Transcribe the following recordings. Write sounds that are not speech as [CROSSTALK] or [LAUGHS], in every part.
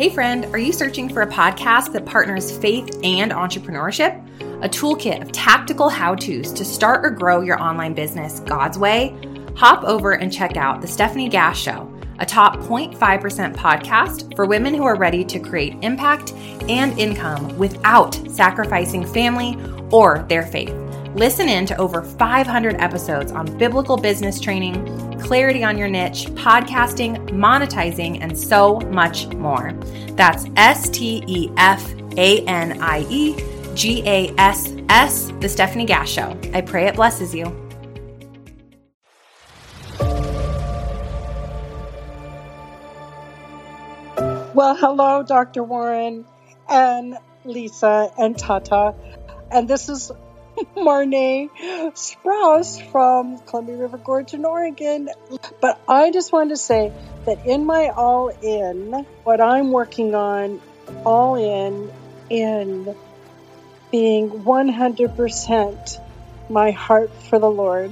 Hey, friend, are you searching for a podcast that partners faith and entrepreneurship? A toolkit of tactical how to's to start or grow your online business God's way? Hop over and check out The Stefanie Gass Show, a top 0.5% podcast for women who are ready to create impact and income without sacrificing family or their faith. Listen in to over 500 episodes on biblical business training, clarity on your niche, podcasting, monetizing, and so much more. That's S T E F A N I E G A S S, The Stefanie Gass Show. I pray it blesses you. Well, hello, Dr. Warren and Lisa and Tata. And this is [LAUGHS] Marnay Sprouse from Columbia River Gorge in Oregon. But I just wanted to say that in my all in, what I'm working on, all in, in being 100% my heart for the Lord.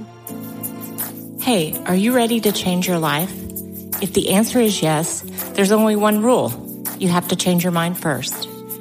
Hey, are you ready to change your life? If the answer is yes, there's only one rule. You have to change your mind first.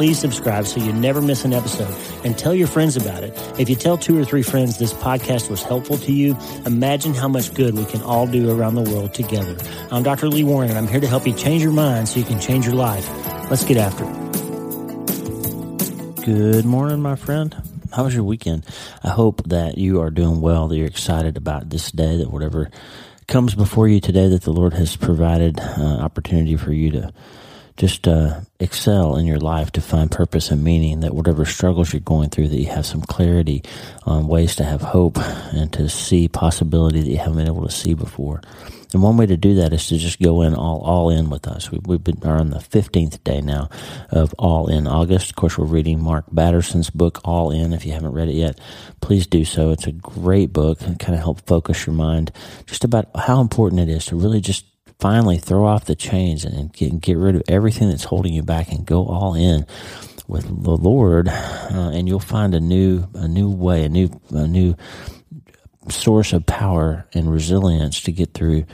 please subscribe so you never miss an episode and tell your friends about it. If you tell two or three friends this podcast was helpful to you, imagine how much good we can all do around the world together. I'm Dr. Lee Warren and I'm here to help you change your mind so you can change your life. Let's get after it. Good morning, my friend. How was your weekend? I hope that you are doing well, that you're excited about this day, that whatever comes before you today, that the Lord has provided uh, opportunity for you to just uh, excel in your life to find purpose and meaning that whatever struggles you're going through that you have some clarity on ways to have hope and to see possibility that you haven't been able to see before. And one way to do that is to just go in all all in with us. We, we've been are on the 15th day now of all in august. Of course we're reading mark batterson's book all in. If you haven't read it yet please do so. It's a great book and kind of help focus your mind just about how important it is to really just finally throw off the chains and get, get rid of everything that's holding you back and go all in with the Lord, uh, and you'll find a new a new way, a new a new source of power and resilience to get through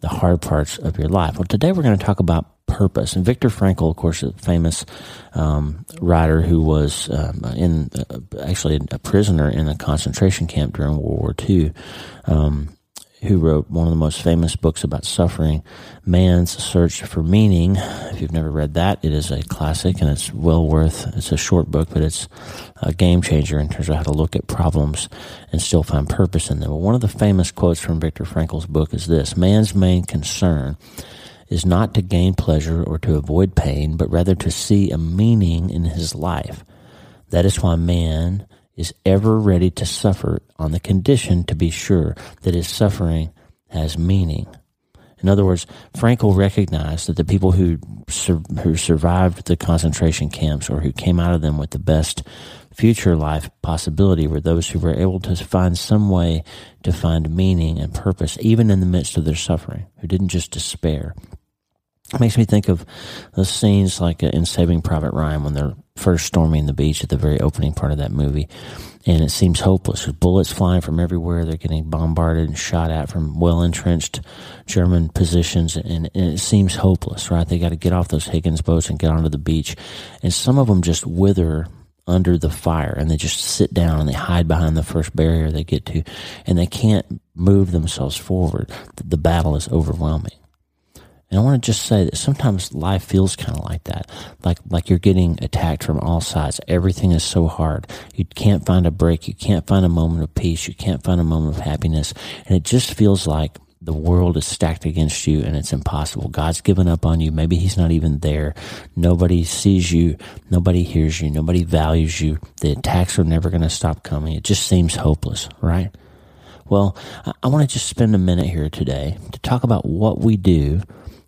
the hard parts of your life. Well, today we're going to talk about purpose. And Viktor Frankl, of course, a famous um, writer who was um, in uh, actually a prisoner in a concentration camp during World War II. Um, who wrote one of the most famous books about suffering, Man's Search for Meaning. If you've never read that, it is a classic and it's well worth, it's a short book, but it's a game changer in terms of how to look at problems and still find purpose in them. But one of the famous quotes from Viktor Frankl's book is this, man's main concern is not to gain pleasure or to avoid pain, but rather to see a meaning in his life. That is why man is ever ready to suffer on the condition to be sure that his suffering has meaning. In other words, Frankl recognized that the people who sur- who survived the concentration camps or who came out of them with the best future life possibility were those who were able to find some way to find meaning and purpose even in the midst of their suffering, who didn't just despair. It makes me think of those scenes like uh, in Saving Private Ryan when they're first storming the beach at the very opening part of that movie. And it seems hopeless. There's bullets flying from everywhere. They're getting bombarded and shot at from well entrenched German positions. And, and it seems hopeless, right? They got to get off those Higgins boats and get onto the beach. And some of them just wither under the fire and they just sit down and they hide behind the first barrier they get to and they can't move themselves forward. The battle is overwhelming. And I want to just say that sometimes life feels kind of like that. Like, like you're getting attacked from all sides. Everything is so hard. You can't find a break. You can't find a moment of peace. You can't find a moment of happiness. And it just feels like the world is stacked against you and it's impossible. God's given up on you. Maybe he's not even there. Nobody sees you. Nobody hears you. Nobody values you. The attacks are never going to stop coming. It just seems hopeless, right? Well, I want to just spend a minute here today to talk about what we do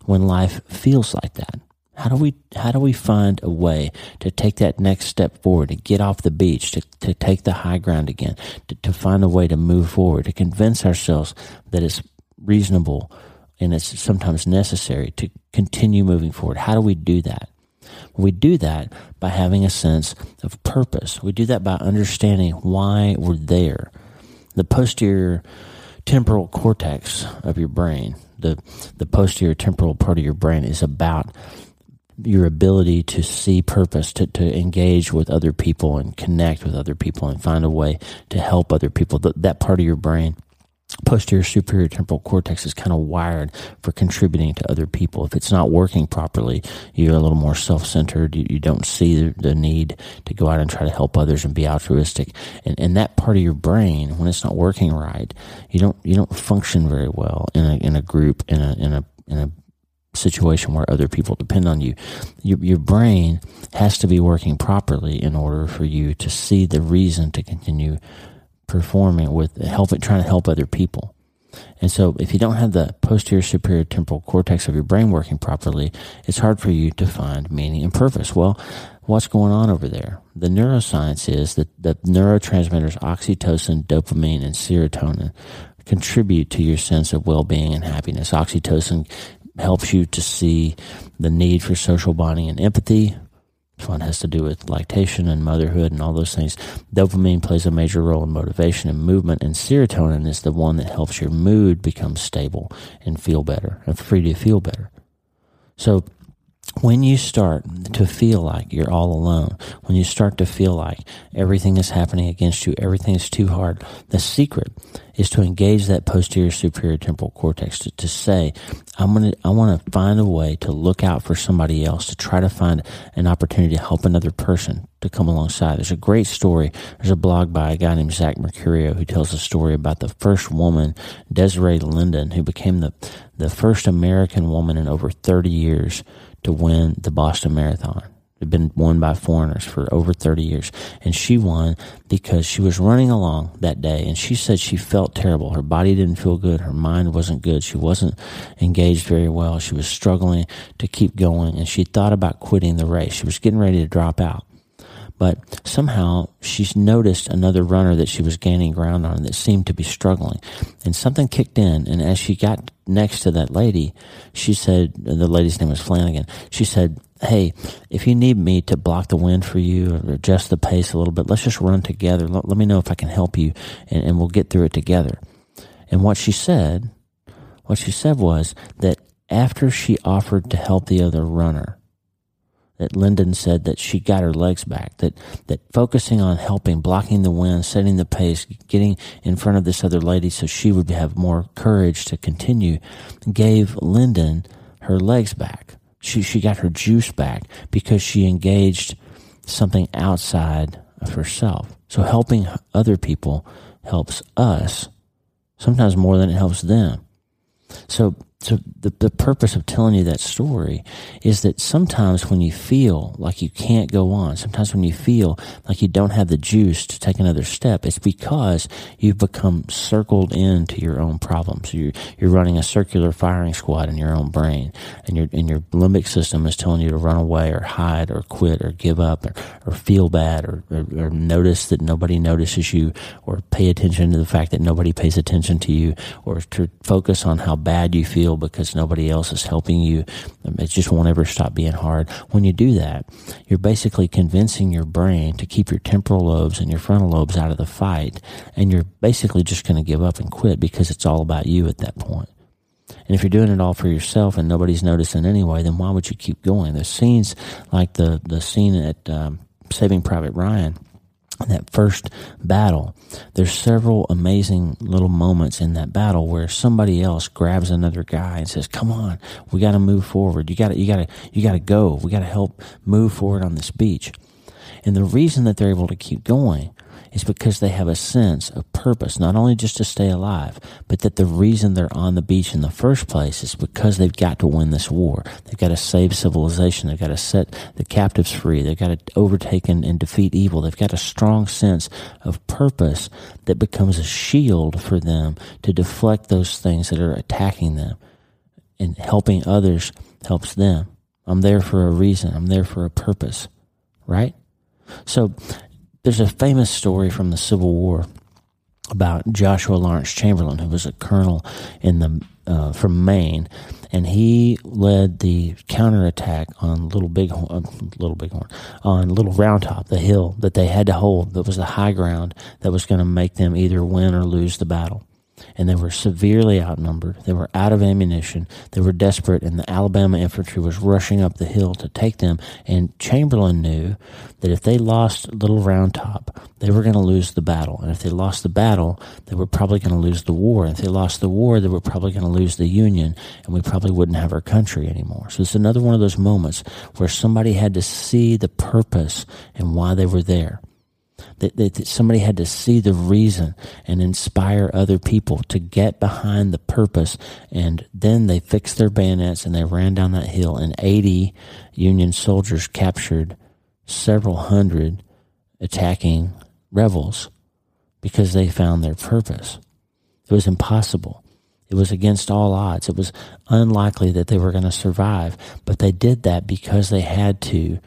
when life feels like that? How do we how do we find a way to take that next step forward, to get off the beach, to, to take the high ground again, to, to find a way to move forward, to convince ourselves that it's reasonable and it's sometimes necessary to continue moving forward? How do we do that? We do that by having a sense of purpose. We do that by understanding why we're there. The posterior temporal cortex of your brain the the posterior temporal part of your brain is about your ability to see purpose, to, to engage with other people and connect with other people and find a way to help other people. That, that part of your brain posterior superior temporal cortex is kind of wired for contributing to other people. If it's not working properly, you're a little more self-centered. You, you don't see the, the, need to go out and try to help others and be altruistic. And, and that part of your brain, when it's not working right, you don't, you don't function very well in a, in a group, in a, in a, in a situation where other people depend on you. Your, your brain has to be working properly in order for you to see the reason to continue performing with helping, trying to help other people. And so if you don't have the posterior superior temporal cortex of your brain working properly, it's hard for you to find meaning and purpose. Well, what's going on over there? The neuroscience is that the neurotransmitters oxytocin, dopamine, and serotonin contribute to your sense of well-being and happiness. Oxytocin helps you to see the need for social bonding and empathy. One has to do with lactation and motherhood and all those things. Dopamine plays a major role in motivation and movement, and serotonin is the one that helps your mood become stable and feel better and free to feel better. So when you start to feel like you're all alone, when you start to feel like everything is happening against you, everything is too hard, the secret is to engage that posterior superior temporal cortex to, to say, I'm gonna, I want to find a way to look out for somebody else, to try to find an opportunity to help another person to come alongside. There's a great story. There's a blog by a guy named Zach Mercurio who tells a story about the first woman, Desiree Linden, who became the, the first American woman in over 30 years to win the Boston Marathon. It had been won by foreigners for over 30 years. And she won because she was running along that day and she said she felt terrible. Her body didn't feel good. Her mind wasn't good. She wasn't engaged very well. She was struggling to keep going and she thought about quitting the race. She was getting ready to drop out. But somehow she's noticed another runner that she was gaining ground on that seemed to be struggling. And something kicked in. And as she got next to that lady, she said, the lady's name was Flanagan. She said, Hey, if you need me to block the wind for you or adjust the pace a little bit, let's just run together. Let, let me know if I can help you and, and we'll get through it together. And what she said, what she said was that after she offered to help the other runner, that Linden said that she got her legs back, that, that focusing on helping, blocking the wind, setting the pace, getting in front of this other lady so she would have more courage to continue, gave Linden her legs back. She, she got her juice back because she engaged something outside of herself. So helping other people helps us sometimes more than it helps them. So so the, the purpose of telling you that story is that sometimes when you feel like you can't go on, sometimes when you feel like you don't have the juice to take another step, it's because you've become circled into your own problems. You're, you're running a circular firing squad in your own brain and your, and your limbic system is telling you to run away or hide or quit or give up or, or feel bad or, or, or notice that nobody notices you or pay attention to the fact that nobody pays attention to you or to focus on how bad you feel because nobody else is helping you. It just won't ever stop being hard. When you do that, you're basically convincing your brain to keep your temporal lobes and your frontal lobes out of the fight. And you're basically just going to give up and quit because it's all about you at that point. And if you're doing it all for yourself and nobody's noticing anyway, then why would you keep going? There's scenes like the, the scene at um, Saving Private Ryan that first battle, there's several amazing little moments in that battle where somebody else grabs another guy and says, "Come on, we got to move forward. You got to, you got to, you got to go. We got to help move forward on this beach." And the reason that they're able to keep going is because they have a sense of purpose, not only just to stay alive, but that the reason they're on the beach in the first place is because they've got to win this war. They've got to save civilization. They've got to set the captives free. They've got to overtake and, and defeat evil. They've got a strong sense of purpose that becomes a shield for them to deflect those things that are attacking them. And helping others helps them. I'm there for a reason. I'm there for a purpose, right? So there's a famous story from the Civil War about Joshua Lawrence Chamberlain, who was a colonel in the uh, from Maine, and he led the counterattack on Little Bighorn, uh, Little Bighorn, on Little Round Top, the hill that they had to hold. That was the high ground that was going to make them either win or lose the battle and they were severely outnumbered. They were out of ammunition. They were desperate, and the Alabama infantry was rushing up the hill to take them. And Chamberlain knew that if they lost Little Round Top, they were going to lose the battle. And if they lost the battle, they were probably going to lose the war. And if they lost the war, they were probably going to lose the Union, and we probably wouldn't have our country anymore. So it's another one of those moments where somebody had to see the purpose and why they were there. That, that, that, somebody had to see the reason and inspire other people to get behind the purpose. And then they fixed their bayonets and they ran down that hill. And 80 Union soldiers captured several hundred attacking rebels because they found their purpose. It was impossible. It was against all odds. It was unlikely that they were going to survive, but they did that because they had to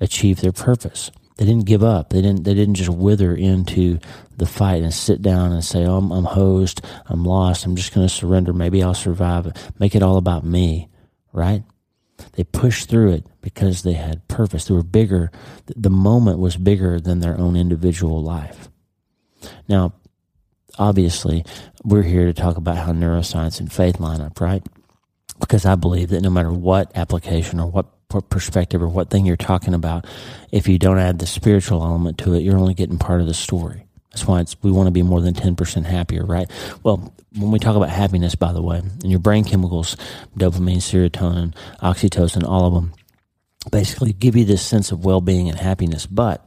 achieve their purpose. They didn't give up. They didn't. They didn't just wither into the fight and sit down and say, "Oh, I'm, I'm hosed. I'm lost. I'm just going to surrender. Maybe I'll survive." Make it all about me, right? They pushed through it because they had purpose. They were bigger. The moment was bigger than their own individual life. Now, obviously, we're here to talk about how neuroscience and faith line up, right? Because I believe that no matter what application or what perspective or what thing you're talking about, if you don't add the spiritual element to it, you're only getting part of the story. That's why it's, we want to be more than 10% happier, right? Well, when we talk about happiness, by the way, and your brain chemicals, dopamine, serotonin, oxytocin, all of them basically give you this sense of well being and happiness. But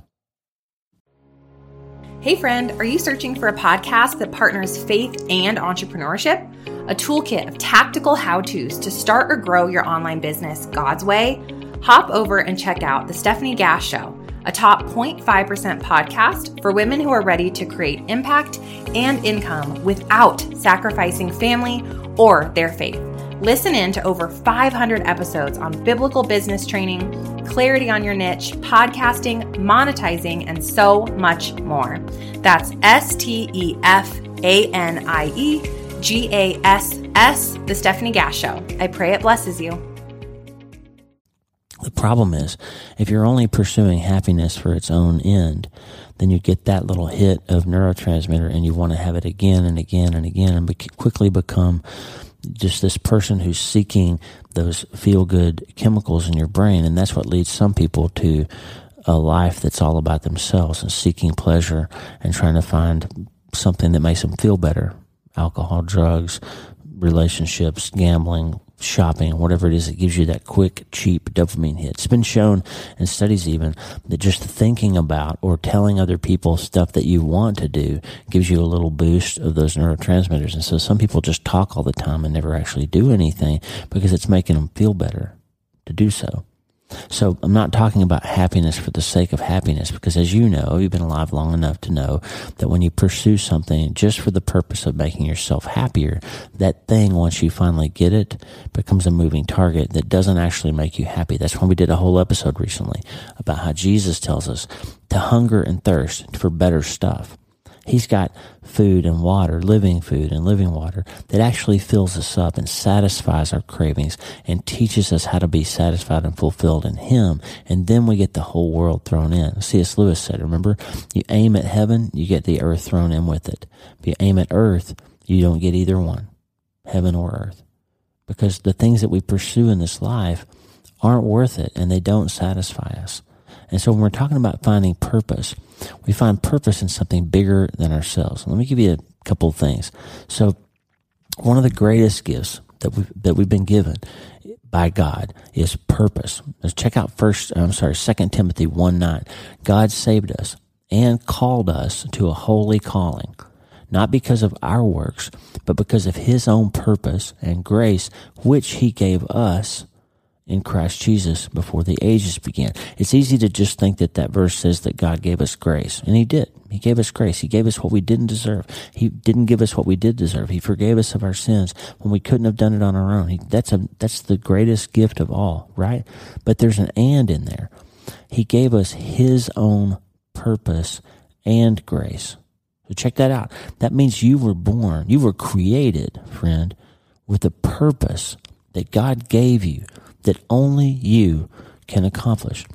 Hey, friend, are you searching for a podcast that partners faith and entrepreneurship? A toolkit of tactical how to's to start or grow your online business God's way? Hop over and check out The Stefanie Gass Show, a top 0.5% podcast for women who are ready to create impact and income without sacrificing family or their faith. Listen in to over 500 episodes on biblical business training, clarity on your niche, podcasting, monetizing, and so much more. That's S T E F A N I E G A S S, The Stefanie Gass Show. I pray it blesses you. The problem is, if you're only pursuing happiness for its own end, then you get that little hit of neurotransmitter and you want to have it again and again and again and be- quickly become just this person who's seeking those feel good chemicals in your brain. And that's what leads some people to a life that's all about themselves and seeking pleasure and trying to find something that makes them feel better alcohol, drugs, relationships, gambling, shopping, whatever it is that gives you that quick, cheap dopamine hit. It's been shown in studies even that just thinking about or telling other people stuff that you want to do gives you a little boost of those neurotransmitters. And so some people just talk all the time and never actually do anything because it's making them feel better to do so. So I'm not talking about happiness for the sake of happiness because as you know, you've been alive long enough to know that when you pursue something just for the purpose of making yourself happier, that thing, once you finally get it, becomes a moving target that doesn't actually make you happy. That's when we did a whole episode recently about how Jesus tells us to hunger and thirst for better stuff. He's got food and water, living food and living water that actually fills us up and satisfies our cravings and teaches us how to be satisfied and fulfilled in Him. And then we get the whole world thrown in. C.S. Lewis said, remember, you aim at heaven, you get the earth thrown in with it. If you aim at earth, you don't get either one, heaven or earth. Because the things that we pursue in this life aren't worth it and they don't satisfy us. And so when we're talking about finding purpose, we find purpose in something bigger than ourselves. Let me give you a couple of things. So one of the greatest gifts that we that we've been given by God is purpose. Let's check out first I'm sorry, second Timothy one nine. God saved us and called us to a holy calling, not because of our works, but because of his own purpose and grace which he gave us in Christ Jesus before the ages began. It's easy to just think that that verse says that God gave us grace, and He did. He gave us grace. He gave us what we didn't deserve. He didn't give us what we did deserve. He forgave us of our sins when we couldn't have done it on our own. He, that's a that's the greatest gift of all, right? But there's an and in there. He gave us His own purpose and grace. So check that out. That means you were born, you were created, friend, with a purpose that God gave you that only you can accomplish.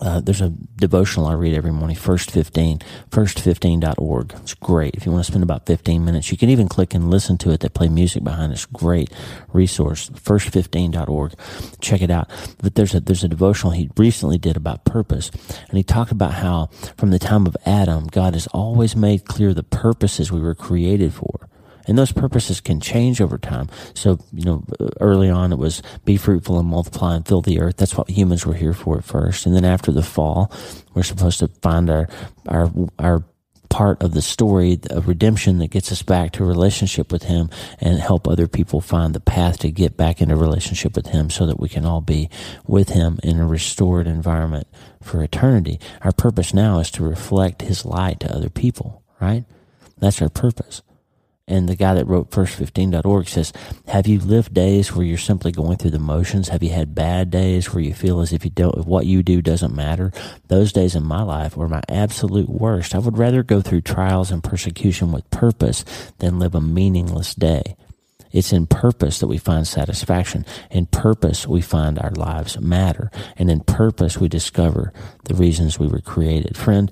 Uh, there's a devotional I read every morning, First 15, first15.org. It's great. If you want to spend about 15 minutes, you can even click and listen to it. They play music behind it. It's great resource, first15.org. Check it out. But there's a, there's a devotional he recently did about purpose. And he talked about how from the time of Adam, God has always made clear the purposes we were created for. And those purposes can change over time. So, you know, early on it was be fruitful and multiply and fill the earth. That's what humans were here for at first. And then after the fall, we're supposed to find our, our, our part of the story of redemption that gets us back to relationship with him and help other people find the path to get back into relationship with him so that we can all be with him in a restored environment for eternity. Our purpose now is to reflect his light to other people, right? That's our purpose. And the guy that wrote first15.org says, Have you lived days where you're simply going through the motions? Have you had bad days where you feel as if you don't, if what you do doesn't matter? Those days in my life were my absolute worst. I would rather go through trials and persecution with purpose than live a meaningless day. It's in purpose that we find satisfaction. In purpose, we find our lives matter. And in purpose, we discover the reasons we were created. Friend,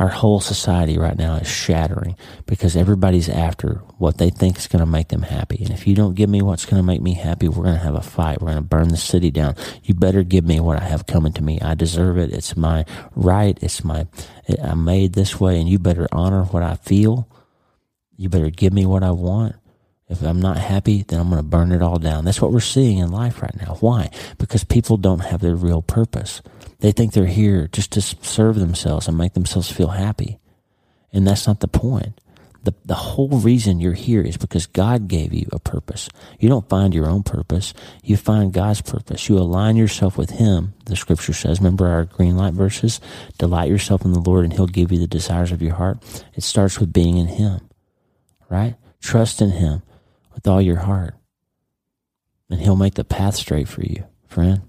our whole society right now is shattering because everybody's after what they think is going to make them happy. And if you don't give me what's going to make me happy, we're going to have a fight. We're going to burn the city down. You better give me what I have coming to me. I deserve it. It's my right. It's my, I'm made this way and you better honor what I feel. You better give me what I want. If I'm not happy, then I'm going to burn it all down. That's what we're seeing in life right now. Why? Because people don't have their real purpose. They think they're here just to serve themselves and make themselves feel happy. And that's not the point. The, the whole reason you're here is because God gave you a purpose. You don't find your own purpose. You find God's purpose. You align yourself with Him, the scripture says. Remember our green light verses? Delight yourself in the Lord and He'll give you the desires of your heart. It starts with being in Him, right? Trust in Him with all your heart. And He'll make the path straight for you, friend.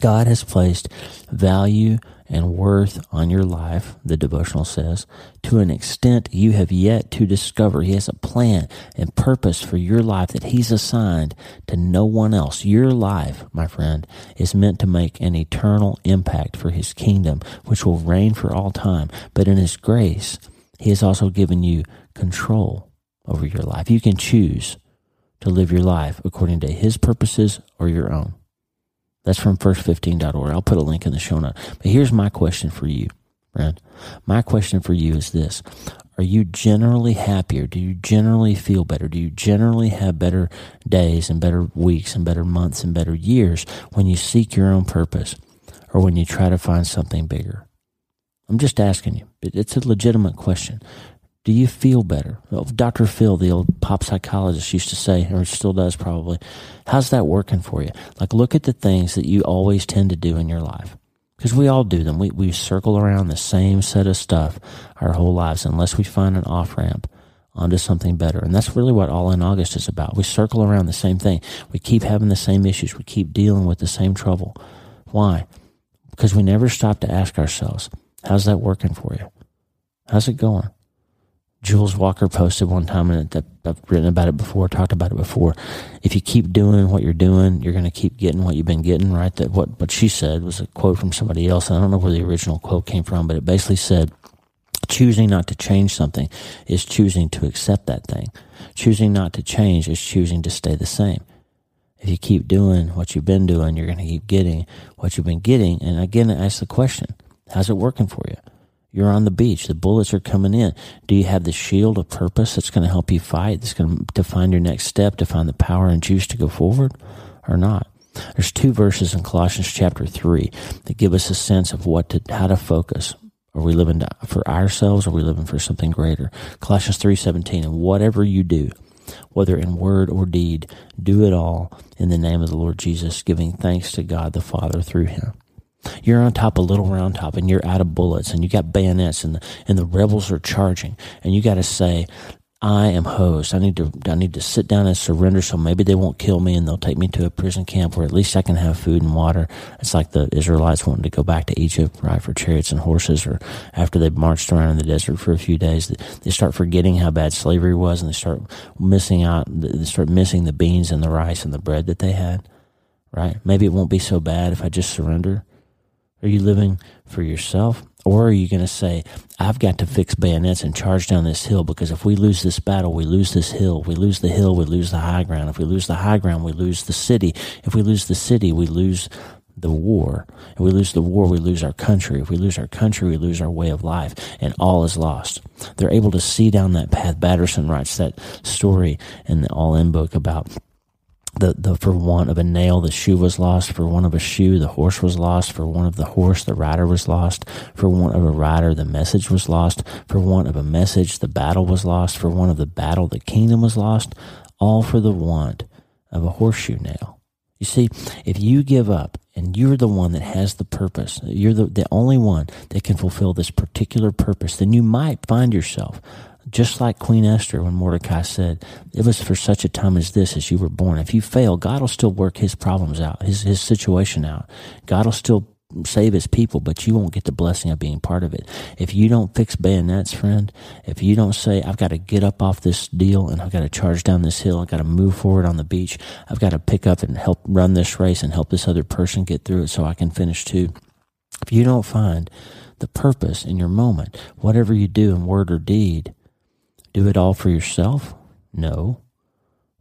God has placed value and worth on your life, the devotional says, to an extent you have yet to discover. He has a plan and purpose for your life that He's assigned to no one else. Your life, my friend, is meant to make an eternal impact for His kingdom, which will reign for all time. But in His grace, He has also given you control over your life. You can choose to live your life according to His purposes or your own. That's from first15.org. I'll put a link in the show note. But here's my question for you, friend. My question for you is this. Are you generally happier? Do you generally feel better? Do you generally have better days and better weeks and better months and better years when you seek your own purpose or when you try to find something bigger? I'm just asking you. It's a legitimate question. Do you feel better? Well, Dr. Phil, the old pop psychologist, used to say, or still does probably, how's that working for you? Like, look at the things that you always tend to do in your life. Because we all do them. We, we circle around the same set of stuff our whole lives unless we find an off ramp onto something better. And that's really what All in August is about. We circle around the same thing. We keep having the same issues. We keep dealing with the same trouble. Why? Because we never stop to ask ourselves, how's that working for you? How's it going? Jules Walker posted one time, and I've written about it before, talked about it before. If you keep doing what you're doing, you're going to keep getting what you've been getting, right? That what what she said was a quote from somebody else. I don't know where the original quote came from, but it basically said, "Choosing not to change something is choosing to accept that thing. Choosing not to change is choosing to stay the same." If you keep doing what you've been doing, you're going to keep getting what you've been getting. And again, ask the question, how's it working for you? You're on the beach. The bullets are coming in. Do you have the shield of purpose that's going to help you fight? That's going to define your next step, to find the power and juice to go forward or not? There's two verses in Colossians chapter three that give us a sense of what to, how to focus. Are we living for ourselves? Or are we living for something greater? Colossians 3.17, and whatever you do, whether in word or deed, do it all in the name of the Lord Jesus, giving thanks to God the Father through him. You're on top of Little Round Top and you're out of bullets and you got bayonets and the, and the rebels are charging and you got to say, I am hosed. I need to I need to sit down and surrender so maybe they won't kill me and they'll take me to a prison camp where at least I can have food and water. It's like the Israelites wanting to go back to Egypt, right, for chariots and horses, or after they've marched around in the desert for a few days, they start forgetting how bad slavery was and they start missing out. They start missing the beans and the rice and the bread that they had, right? Maybe it won't be so bad if I just surrender. Are you living for yourself? Or are you going to say, I've got to fix bayonets and charge down this hill because if we lose this battle, we lose this hill. We lose the hill, we lose the high ground. If we lose the high ground, we lose the city. If we lose the city, we lose the war. If we lose the war, we lose our country. If we lose our country, we lose our way of life, and all is lost. They're able to see down that path. Batterson writes that story in the All In book about the, the for want of a nail the shoe was lost. For want of a shoe the horse was lost. For want of the horse the rider was lost. For want of a rider the message was lost. For want of a message the battle was lost. For want of the battle the kingdom was lost. All for the want of a horseshoe nail. You see if you give up and you're the one that has the purpose you're the, the only one that can fulfill this particular purpose then you might find yourself just like Queen Esther when Mordecai said, it was for such a time as this as you were born. If you fail, God will still work his problems out, his, his situation out. God will still save his people, but you won't get the blessing of being part of it. If you don't fix bayonets, friend, if you don't say, I've got to get up off this deal and I've got to charge down this hill, I've got to move forward on the beach, I've got to pick up and help run this race and help this other person get through it so I can finish too. If you don't find the purpose in your moment, whatever you do in word or deed, do it all for yourself? No.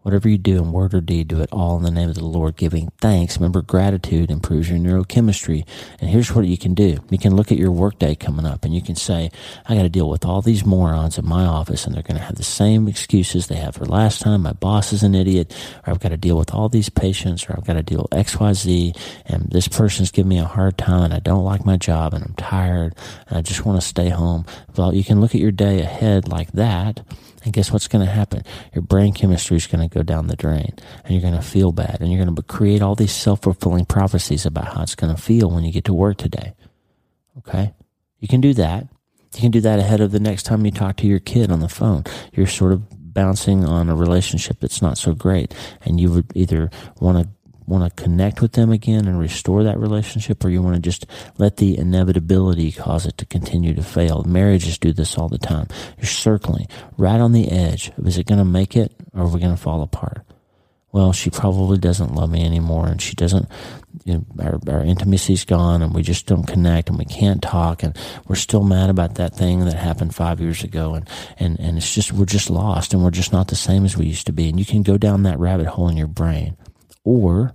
Whatever you do in word or deed, do it all in the name of the Lord, giving thanks. Remember, gratitude improves your neurochemistry. And here's what you can do. You can look at your workday coming up and you can say, I got to deal with all these morons in my office and they're going to have the same excuses they had for last time. My boss is an idiot, or I've got to deal with all these patients, or I've got to deal with XYZ, and this person's giving me a hard time and I don't like my job and I'm tired and I just want to stay home. Well, you can look at your day ahead like that and guess what's going to happen? Your brain chemistry is going to go down the drain and you're going to feel bad and you're going to create all these self fulfilling prophecies about how it's going to feel when you get to work today. Okay? You can do that. You can do that ahead of the next time you talk to your kid on the phone. You're sort of bouncing on a relationship that's not so great and you would either want to want to connect with them again and restore that relationship, or you want to just let the inevitability cause it to continue to fail. Marriages do this all the time. You're circling right on the edge is it going to make it or are we going to fall apart? Well, she probably doesn't love me anymore, and she doesn't. You know, our, our intimacy's gone, and we just don't connect, and we can't talk, and we're still mad about that thing that happened five years ago, and and and it's just we're just lost, and we're just not the same as we used to be, and you can go down that rabbit hole in your brain. Or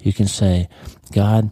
you can say, God,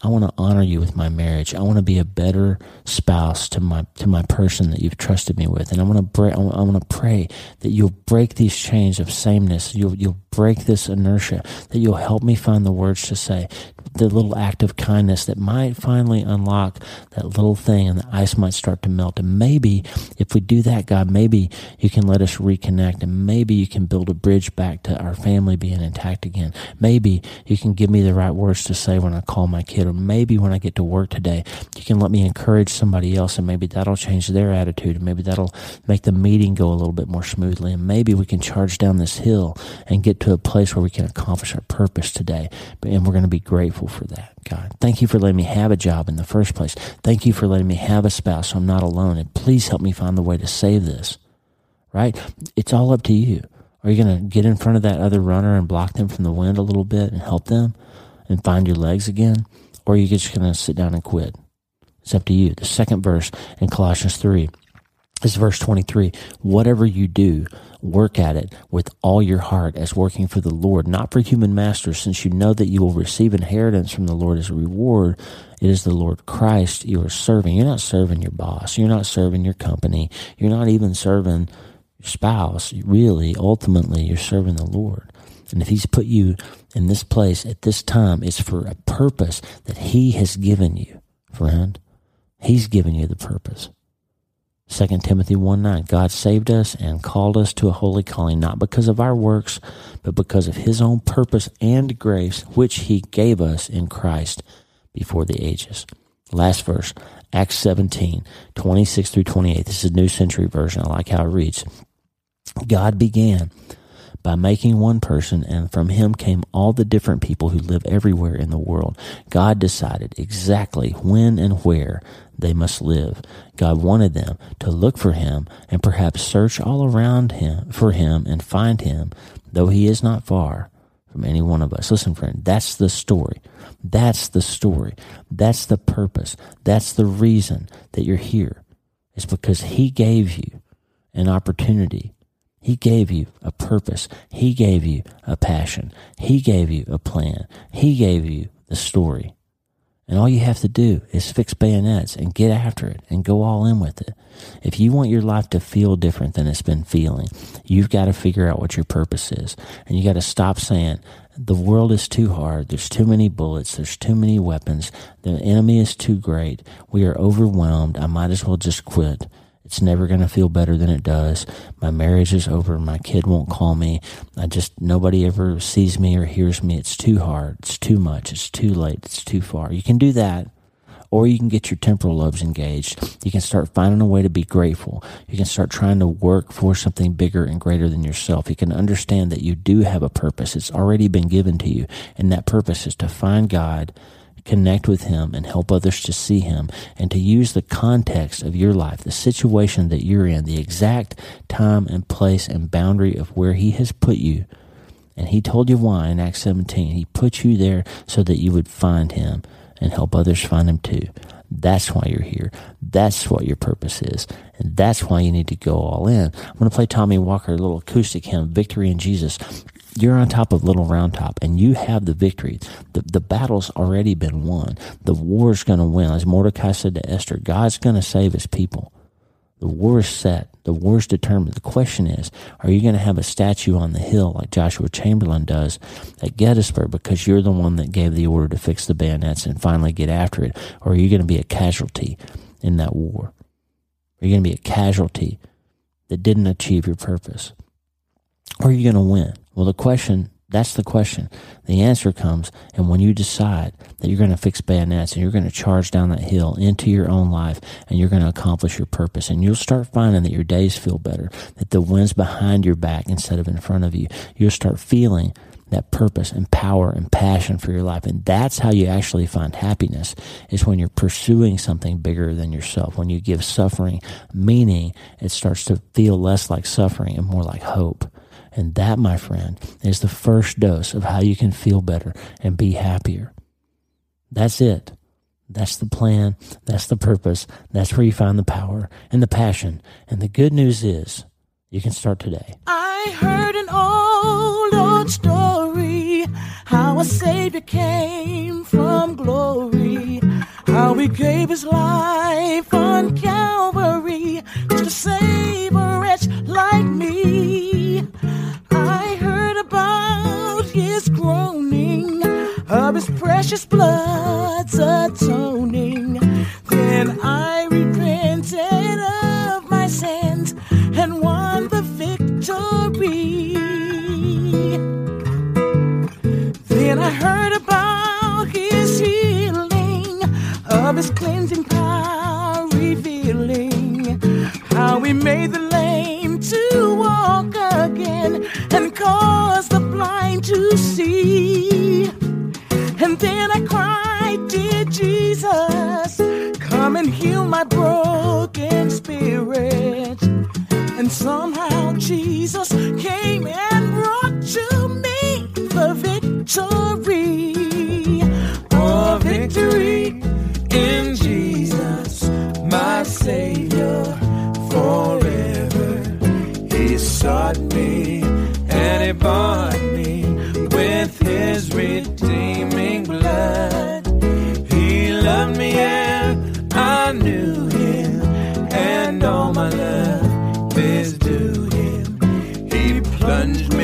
I want to honor you with my marriage. I want to be a better spouse to my to my person that you've trusted me with, and I want to pray. I want to pray that you'll break these chains of sameness. You'll you'll break this inertia. That you'll help me find the words to say the little act of kindness that might finally unlock that little thing and the ice might start to melt. And maybe if we do that, God, maybe you can let us reconnect and maybe you can build a bridge back to our family being intact again. Maybe you can give me the right words to say when I call my kid or maybe when I get to work today, you can let me encourage somebody else and maybe that'll change their attitude and maybe that'll make the meeting go a little bit more smoothly and maybe we can charge down this hill and get to a place where we can accomplish our purpose today. And we're going to be grateful for that, God. Thank you for letting me have a job in the first place. Thank you for letting me have a spouse so I'm not alone. And please help me find the way to save this, right? It's all up to you. Are you going to get in front of that other runner and block them from the wind a little bit and help them and find your legs again? Or are you just going to sit down and quit? It's up to you. The second verse in Colossians 3 This is verse 23. Whatever you do, work at it with all your heart as working for the Lord, not for human masters, since you know that you will receive inheritance from the Lord as a reward. It is the Lord Christ you are serving. You're not serving your boss. You're not serving your company. You're not even serving your spouse. Really, ultimately, you're serving the Lord. And if He's put you in this place at this time, it's for a purpose that He has given you, friend. He's given you the purpose. 2 Timothy 1 9, God saved us and called us to a holy calling, not because of our works, but because of his own purpose and grace, which he gave us in Christ before the ages. Last verse, Acts 17, 26 through 28. This is a New Century Version. I like how it reads. God began by making one person, and from him came all the different people who live everywhere in the world. God decided exactly when and where they must live. God wanted them to look for him and perhaps search all around him for him and find him, though he is not far from any one of us. Listen, friend, that's the story. That's the story. That's the purpose. That's the reason that you're here. It's because he gave you an opportunity. He gave you a purpose. He gave you a passion. He gave you a plan. He gave you the story. And all you have to do is fix bayonets and get after it and go all in with it. If you want your life to feel different than it's been feeling, you've got to figure out what your purpose is. And you got to stop saying, the world is too hard. There's too many bullets. There's too many weapons. The enemy is too great. We are overwhelmed. I might as well just quit. It's never going to feel better than it does. My marriage is over. My kid won't call me. I just, nobody ever sees me or hears me. It's too hard. It's too much. It's too late. It's too far. You can do that. Or you can get your temporal lobes engaged. You can start finding a way to be grateful. You can start trying to work for something bigger and greater than yourself. You can understand that you do have a purpose. It's already been given to you. And that purpose is to find God connect with Him and help others to see Him and to use the context of your life, the situation that you're in, the exact time and place and boundary of where He has put you. And He told you why in Acts 17. He put you there so that you would find Him and help others find Him too. That's why you're here. That's what your purpose is. And that's why you need to go all in. I'm going to play Tommy Walker, a little acoustic hymn, Victory in Jesus you're on top of Little Round Top and you have the victory. The, the battle's already been won. The war's going to win. As Mordecai said to Esther, God's going to save his people. The war is set. The war is determined. The question is, are you going to have a statue on the hill like Joshua Chamberlain does at Gettysburg because you're the one that gave the order to fix the bayonets and finally get after it? Or are you going to be a casualty in that war? Are you going to be a casualty that didn't achieve your purpose? Or are you going to win? Well, the question, that's the question. The answer comes, and when you decide that you're going to fix bayonets and you're going to charge down that hill into your own life and you're going to accomplish your purpose, and you'll start finding that your days feel better, that the wind's behind your back instead of in front of you. You'll start feeling that purpose and power and passion for your life. And that's how you actually find happiness is when you're pursuing something bigger than yourself. When you give suffering meaning, it starts to feel less like suffering and more like hope. And that, my friend, is the first dose of how you can feel better and be happier. That's it. That's the plan. That's the purpose. That's where you find the power and the passion. And the good news is you can start today. I heard an old, old story how a Savior came from glory, how he gave his life on Calvary to save a wretch like me. Of his precious blood's atoning. Then I repented of my sins and won the victory. Then I heard about his healing, of his cleansing no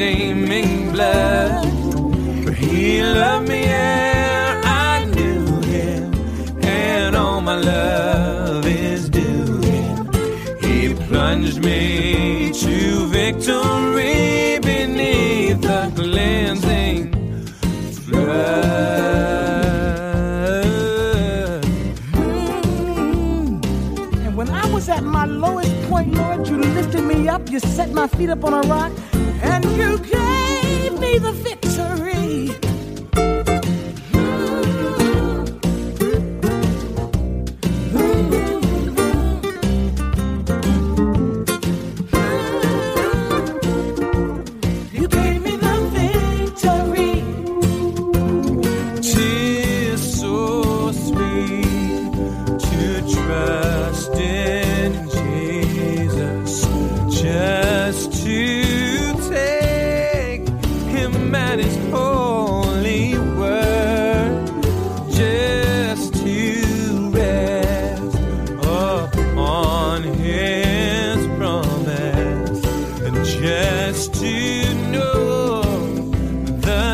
redeeming blood. For he loved me ere I knew him, and all my love is due him. He plunged me to victory beneath the cleansing blood. Mm. And when I was at my lowest point, Lord, you lifted me up, you set my feet up on a rock. You gave me the victory.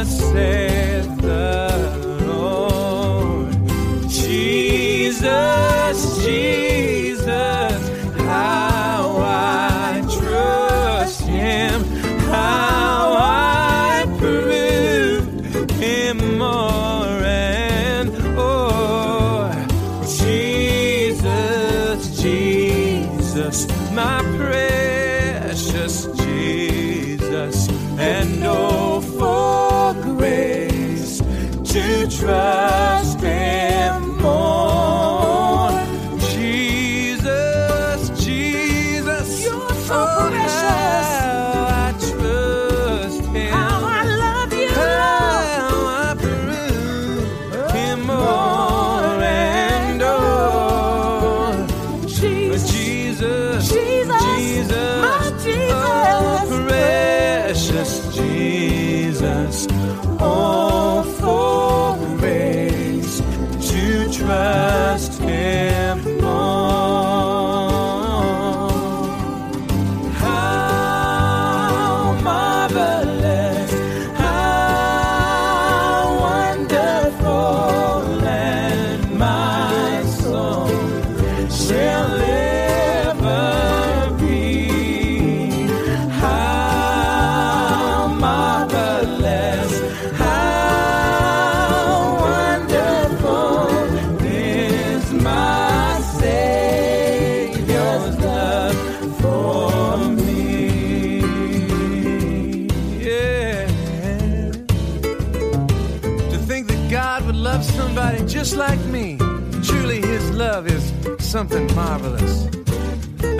say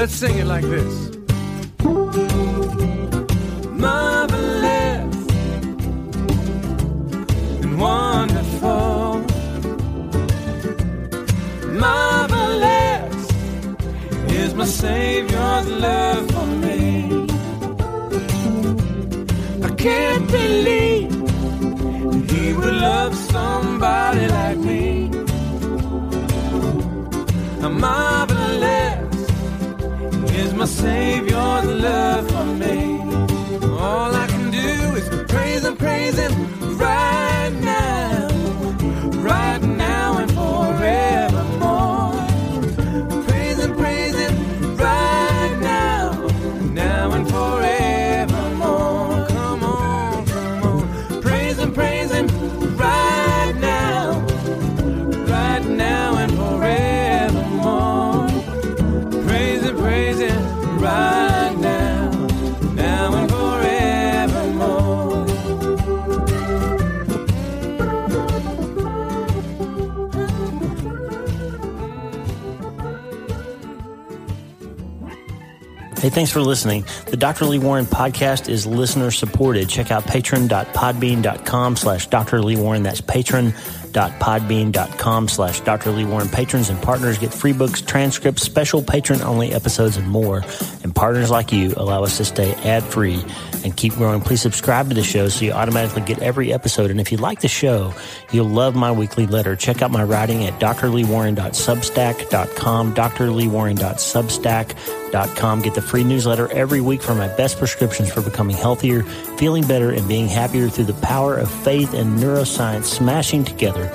Let's sing it like this. Savior's love. Thanks for listening. The Dr. Lee Warren podcast is listener supported. Check out patron.podbean.com slash Dr. Lee Warren. That's patron.podbean.com slash Dr. Lee Warren. Patrons and partners get free books, transcripts, special patron only episodes, and more. Partners like you allow us to stay ad free and keep growing. Please subscribe to the show so you automatically get every episode. And if you like the show, you'll love my weekly letter. Check out my writing at drleewarren.substack.com, drleewarren.substack.com. Get the free newsletter every week for my best prescriptions for becoming healthier, feeling better, and being happier through the power of faith and neuroscience smashing together